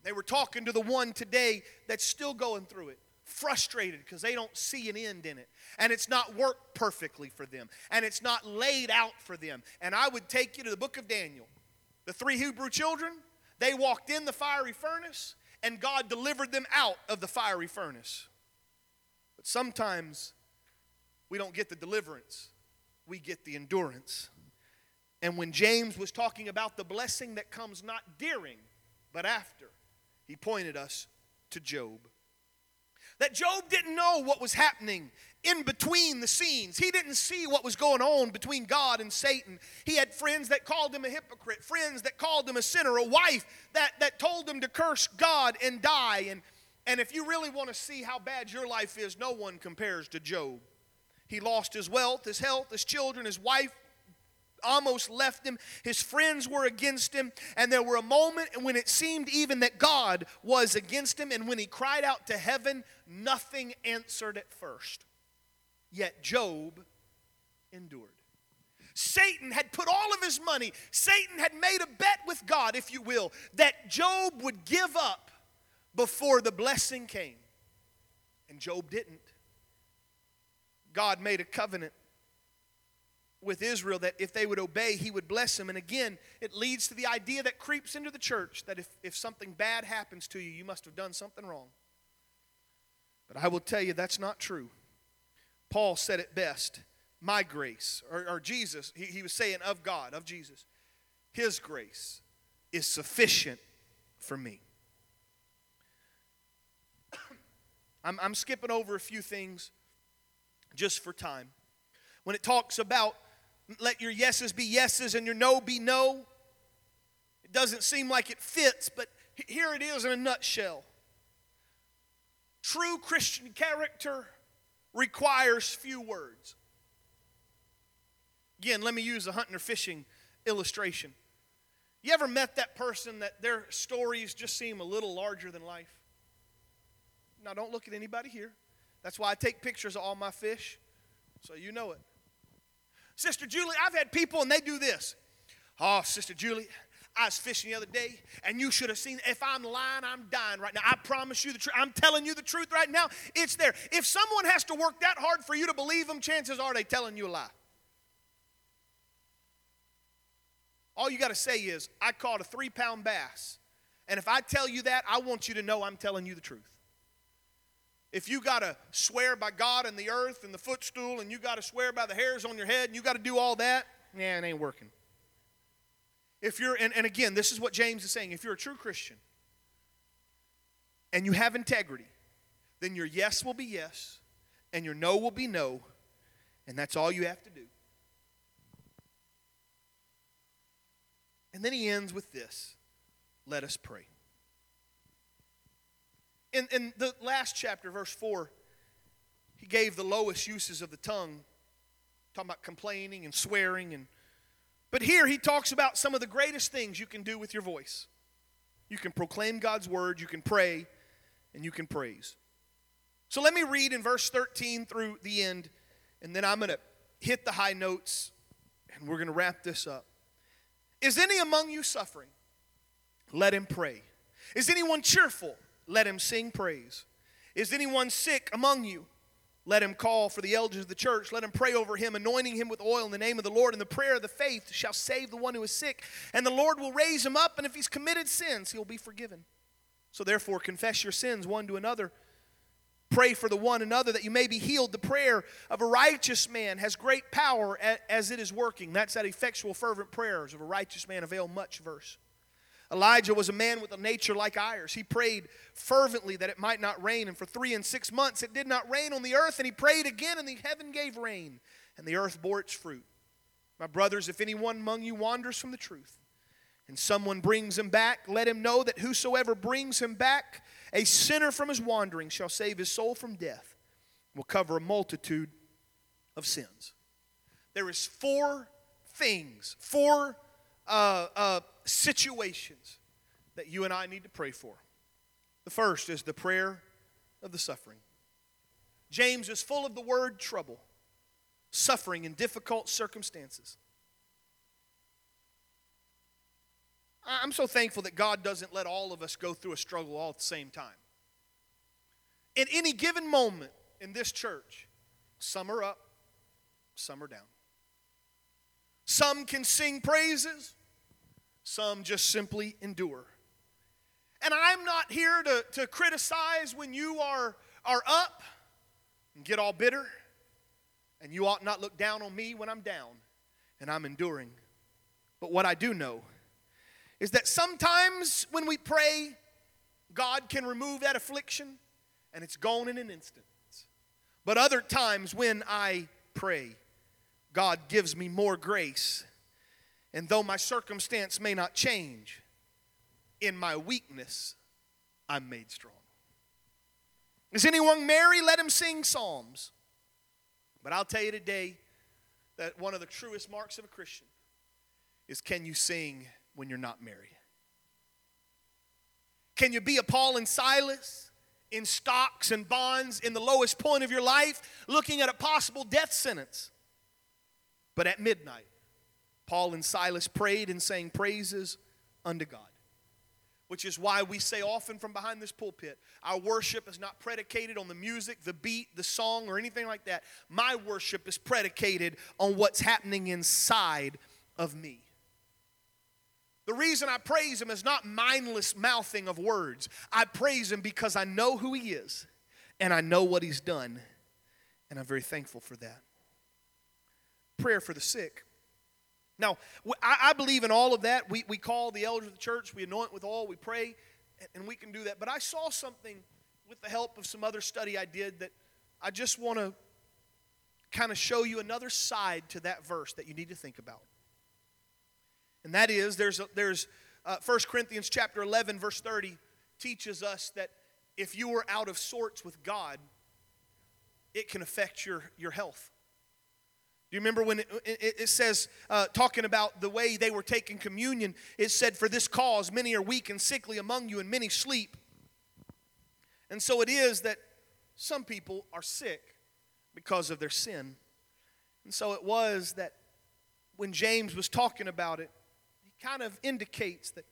They were talking to the one today that's still going through it. frustrated because they don't see an end in it. And it's not worked perfectly for them. And it's not laid out for them. And I would take you to the book of Daniel. The three Hebrew children, they walked in the fiery furnace, and God delivered them out of the fiery furnace. But sometimes we don't get the deliverance, we get the endurance. And when James was talking about the blessing that comes not during, but after, he pointed us to Job. That Job didn't know what was happening in between the scenes. He didn't see what was going on between God and Satan. He had friends that called him a hypocrite, friends that called him a sinner, a wife that, that told him to curse God and die. And, and if you really want to see how bad your life is, no one compares to Job. He lost his wealth, his health, his children, his wife almost left him. His friends were against him. And there were a moment when it seemed even that God was against him. And when he cried out to heaven, nothing answered at first. Yet Job endured. Satan had put all of his money, Satan had made a bet with God, if you will, that Job would give up before the blessing came. And Job didn't. God made a covenant with Israel that if they would obey, he would bless them. And again, it leads to the idea that creeps into the church that if, if something bad happens to you, you must have done something wrong. But I will tell you that's not true. Paul said it best my grace, or, or Jesus, he, he was saying of God, of Jesus, his grace is sufficient for me. I'm, I'm skipping over a few things just for time. When it talks about let your yeses be yeses and your no be no, it doesn't seem like it fits, but here it is in a nutshell. True Christian character requires few words. Again, let me use a hunting or fishing illustration. You ever met that person that their stories just seem a little larger than life? Now, don't look at anybody here. That's why I take pictures of all my fish, so you know it. Sister Julie, I've had people and they do this. Oh, Sister Julie, I was fishing the other day, and you should have seen. If I'm lying, I'm dying right now. I promise you the truth. I'm telling you the truth right now. It's there. If someone has to work that hard for you to believe them, chances are they telling you a lie. All you got to say is, I caught a three pound bass. And if I tell you that, I want you to know I'm telling you the truth. If you got to swear by God and the earth and the footstool, and you got to swear by the hairs on your head, and you got to do all that, yeah, it ain't working. If you're, and, and again, this is what James is saying if you're a true Christian and you have integrity, then your yes will be yes and your no will be no, and that's all you have to do. And then he ends with this let us pray. In, in the last chapter, verse 4, he gave the lowest uses of the tongue, talking about complaining and swearing and but here he talks about some of the greatest things you can do with your voice. You can proclaim God's word, you can pray, and you can praise. So let me read in verse 13 through the end, and then I'm going to hit the high notes, and we're going to wrap this up. Is any among you suffering? Let him pray. Is anyone cheerful? Let him sing praise. Is anyone sick among you? Let him call for the elders of the church. Let him pray over him, anointing him with oil in the name of the Lord. And the prayer of the faith shall save the one who is sick. And the Lord will raise him up. And if he's committed sins, he'll be forgiven. So therefore, confess your sins one to another. Pray for the one another that you may be healed. The prayer of a righteous man has great power as it is working. That's that effectual, fervent prayers of a righteous man avail much verse. Elijah was a man with a nature like ours. He prayed fervently that it might not rain, and for three and six months it did not rain on the earth, and he prayed again, and the heaven gave rain, and the earth bore its fruit. My brothers, if anyone among you wanders from the truth, and someone brings him back, let him know that whosoever brings him back, a sinner from his wandering, shall save his soul from death, will cover a multitude of sins. There is four things, four uh, uh, situations that you and I need to pray for. The first is the prayer of the suffering. James is full of the word trouble, suffering in difficult circumstances. I'm so thankful that God doesn't let all of us go through a struggle all at the same time. in any given moment in this church, some are up, some are down. Some can sing praises, some just simply endure. And I'm not here to, to criticize when you are, are up and get all bitter. And you ought not look down on me when I'm down and I'm enduring. But what I do know is that sometimes when we pray, God can remove that affliction and it's gone in an instant. But other times when I pray, God gives me more grace. And though my circumstance may not change, in my weakness, I'm made strong. Is anyone merry? Let him sing psalms. But I'll tell you today that one of the truest marks of a Christian is can you sing when you're not merry? Can you be a Paul and Silas in stocks and bonds in the lowest point of your life, looking at a possible death sentence? But at midnight, Paul and Silas prayed and sang praises unto God which is why we say often from behind this pulpit our worship is not predicated on the music, the beat, the song, or anything like that. My worship is predicated on what's happening inside of me. The reason I praise him is not mindless mouthing of words. I praise him because I know who he is and I know what he's done, and I'm very thankful for that. Prayer for the sick. Now, I believe in all of that. We, we call the elders of the church, we anoint with oil, we pray, and we can do that. But I saw something with the help of some other study I did that I just want to kind of show you another side to that verse that you need to think about. And that is, there's, a, there's uh, 1 Corinthians chapter 11, verse 30 teaches us that if you are out of sorts with God, it can affect your, your health you remember when it, it, says, uh, talking about the way they were taking communion, it said, For this cause many are weak and sickly among you, and many sleep. And so it is that some people are sick because of their sin. And so it was that when James was talking about it, he kind of indicates that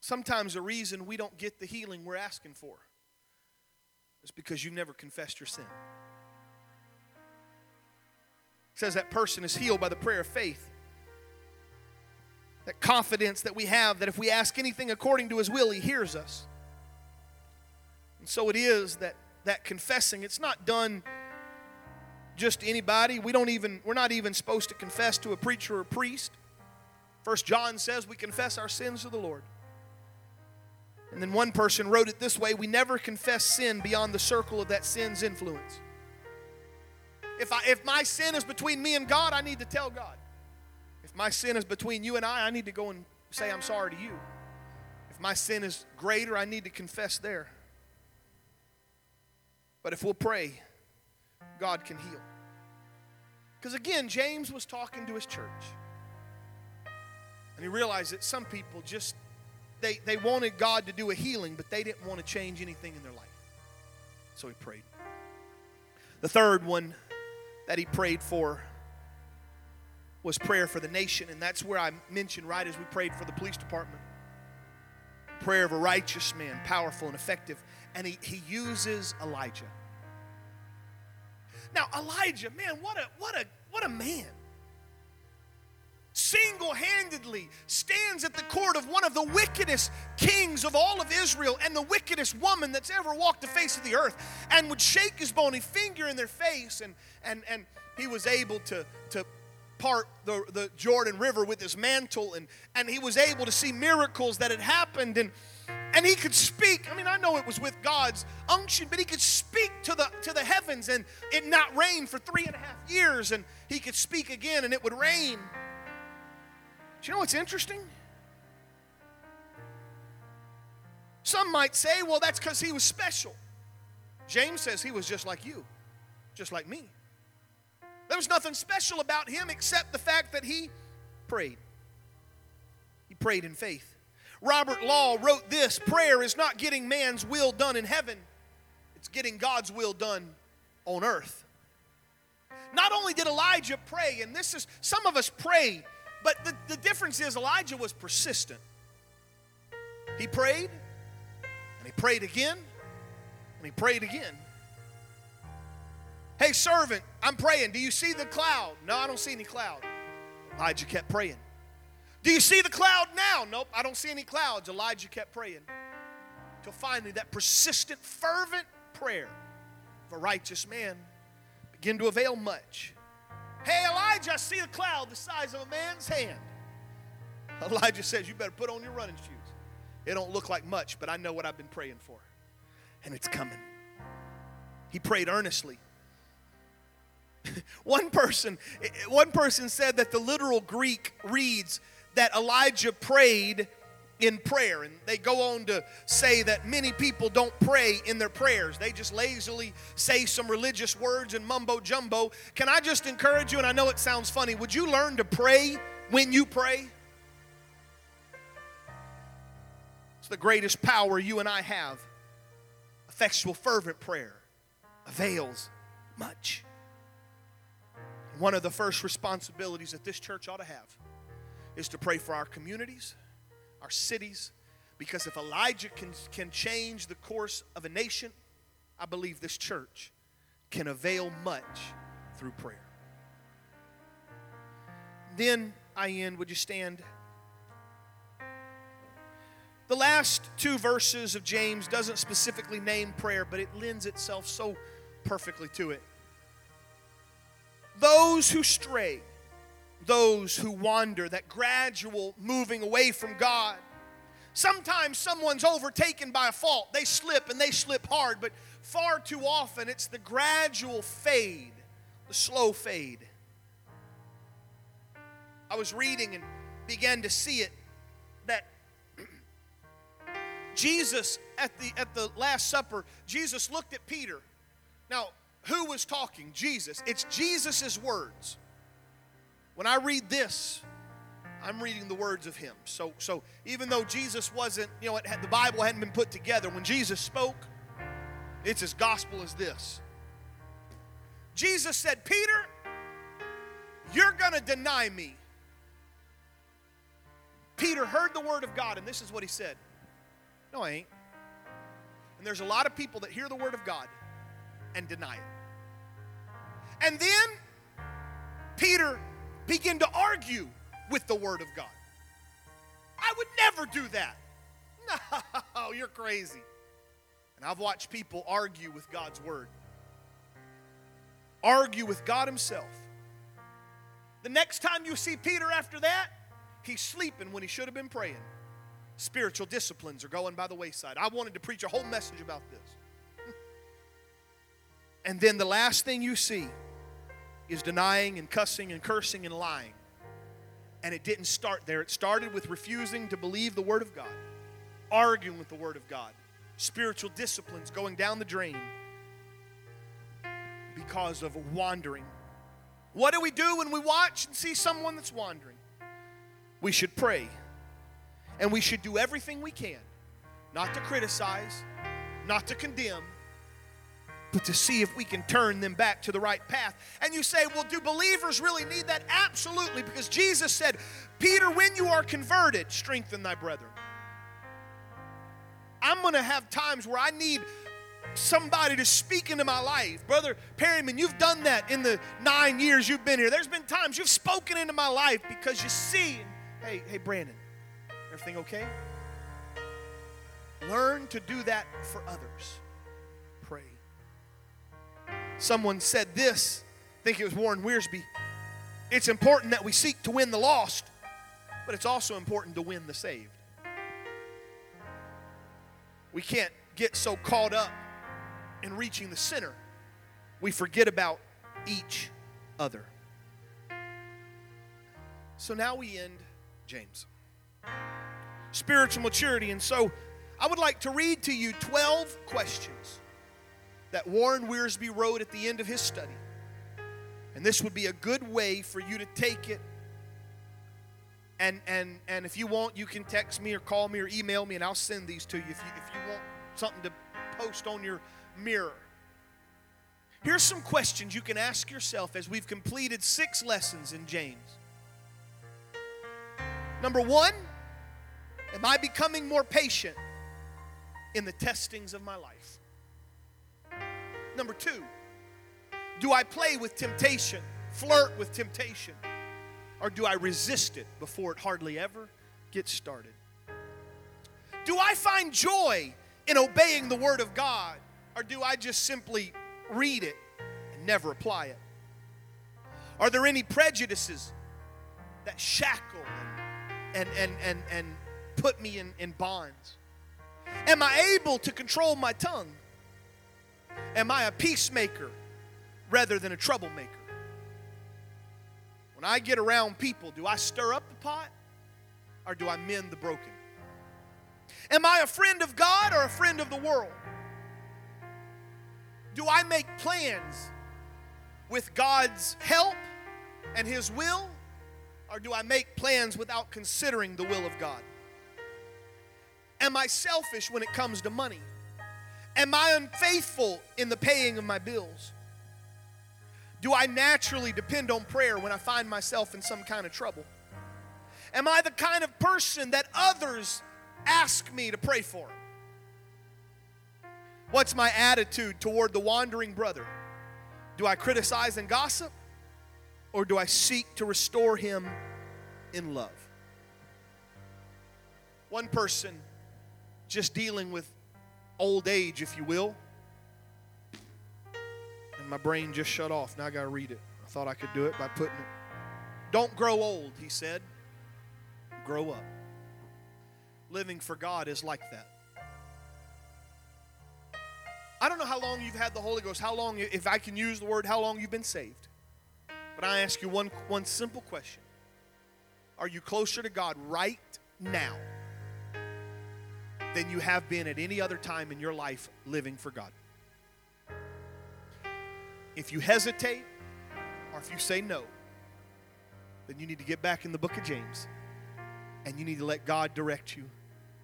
sometimes the reason we don't get the healing we're asking for is because you've never confessed your sin says that person is healed by the prayer of faith. That confidence that we have that if we ask anything according to his will, he hears us. And so it is that that confessing, it's not done just to anybody. We don't even we're not even supposed to confess to a preacher or a priest. First John says we confess our sins to the Lord. And then one person wrote it this way, we never confess sin beyond the circle of that sin's influence. If, I, if my sin is between me and God, I need to tell God. If my sin is between you and I, I need to go and say, I'm sorry to you. If my sin is greater, I need to confess there. But if we'll pray, God can heal. Because again, James was talking to his church. And he realized that some people just, they, they wanted God to do a healing, but they didn't want to change anything in their life. So he prayed. The third one that he prayed for was prayer for the nation. And that's where I mentioned right as we prayed for the police department. Prayer of a righteous man, powerful and effective. And he, he uses Elijah. Now, Elijah, man, what a what a what a man single handedly stands at the court of one of the wickedest kings of all of Israel and the wickedest woman that's ever walked the face of the earth and would shake his bony finger in their face and, and, and he was able to, to part the, the Jordan River with his mantle and, and he was able to see miracles that had happened and and he could speak. I mean i know it was with god's unction but he could speak to the to the heavens and it not rain for three and a half years and he could speak again and it would rain do you know what's interesting? Some might say, well, that's because he was special. James says he was just like you, just like me. There was nothing special about him except the fact that he prayed. He prayed in faith. Robert Law wrote this prayer is not getting man's will done in heaven, it's getting God's will done on earth. Not only did Elijah pray, and this is, some of us pray but the, the difference is Elijah was persistent. He prayed, and he prayed again, And he prayed again. Hey, servant, I'm praying. Do you see the cloud? No, I don't see any cloud. Elijah kept praying. Do you see the cloud now? Nope, I don't see any clouds. Elijah kept praying. Till finally, that persistent, fervent prayer of a righteous man began to avail much. Hey, Elijah, I see a cloud the size of a man's hand. Elijah says, You better put on your running shoes. It don't look like much, but I know what I've been praying for. And it's coming. He prayed earnestly. one person one person said that the literal Greek reads that Elijah prayed in prayer and they go on to say that many people don't pray in their prayers. They just lazily say some religious words and mumbo jumbo. Can i just encourage you and i know it sounds funny would you learn to pray when you pray? It's the greatest power you and i have. Effectual fervent prayer avails much. One of the first responsibilities that this church ought to have is to pray for our communities, our cities, because if Elijah can, can change the course of a nation, I believe this church can avail much through prayer. Then I end, would you stand? The last two verses of James doesn't specifically name prayer, but it lends itself so perfectly to it those who stray, those who wander, that gradual moving away from God. Sometimes someone's overtaken by a fault. They slip and they slip hard, but far too often it's the gradual fade, the slow fade. I was reading and began to see it that Jesus at the at the last supper, Jesus looked at Peter. Now, who was talking? Jesus. It's Jesus' words. When I read this, I'm reading the words of him. So, so even though Jesus wasn't, you know, had, the Bible hadn't been put together, when Jesus spoke, it's as gospel as this. Jesus said, Peter, you're going to deny me. Peter heard the word of God, and this is what he said No, I ain't. And there's a lot of people that hear the word of God and deny it. And then Peter began to argue with the Word of God. I would never do that. No, you're crazy. And I've watched people argue with God's Word, argue with God Himself. The next time you see Peter after that, he's sleeping when he should have been praying. Spiritual disciplines are going by the wayside. I wanted to preach a whole message about this. and then the last thing you see is denying and cussing and cursing and lying. And it didn't start there. It started with refusing to believe the Word of God, arguing with the Word of God, spiritual disciplines going down the drain because of wandering. What do we do when we watch and see someone that's wandering? We should pray. And we should do everything we can not to criticize, not to condemn, but to see if we can turn them back to the right path. And you say, well, do believers really need that? Absolutely, because Jesus said, Peter, when you are converted, strengthen thy brethren. I'm going to have times where I need somebody to speak into my life. Brother Perryman, you've done that in the nine years you've been here. There's been times you've spoken into my life because you see, hey, hey, Brandon, everything okay? Learn to do that for others. Someone said this, I think it was Warren Wiersbe. It's important that we seek to win the lost, but it's also important to win the saved. We can't get so caught up in reaching the sinner, we forget about each other. So now we end James. Spiritual maturity. And so I would like to read to you 12 questions that Warren Wiersbe wrote at the end of his study. And this would be a good way for you to take it. And, and, and if you want, you can text me or call me or email me, and I'll send these to you if you, if you want something to post on your mirror. Here's some questions you can ask yourself as we've completed six lessons in James. Number one, am I becoming more patient in the testings of my life? Number two, do I play with temptation, flirt with temptation, or do I resist it before it hardly ever gets started? Do I find joy in obeying the Word of God, or do I just simply read it and never apply it? Are there any prejudices that shackle and, and, and, and put me in, in bonds? Am I able to control my tongue? Am I a peacemaker rather than a troublemaker? When I get around people, do I stir up the pot or do I mend the broken? Am I a friend of God or a friend of the world? Do I make plans with God's help and His will, or do I make plans without considering the will of God? Am I selfish when it comes to money? Am I unfaithful in the paying of my bills? Do I naturally depend on prayer when I find myself in some kind of trouble? Am I the kind of person that others ask me to pray for? What's my attitude toward the wandering brother? Do I criticize and gossip? Or do I seek to restore him in love? One person just dealing with old age, if you will. And my brain just shut off. Now I got to read it. I thought I could do it by putting it. Don't grow old, he said. Grow up. Living for God is like that. I don't know how long you've had the Holy Ghost, how long, if I can use the word, how long you've been saved. But I ask you one, one simple question Are you closer to God right now than you have been at any other time in your life living for God? If you hesitate or if you say no, then you need to get back in the book of James and you need to let God direct you.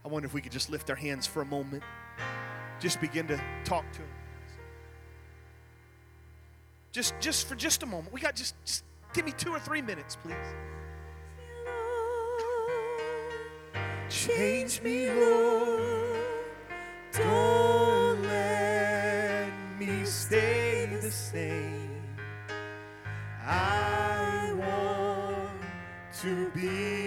I wonder if we could just lift our hands for a moment, just begin to talk to Him. Just, just for just a moment. We got just, just give me two or three minutes, please. Change me, Lord. Don't let me stay the same. I want to be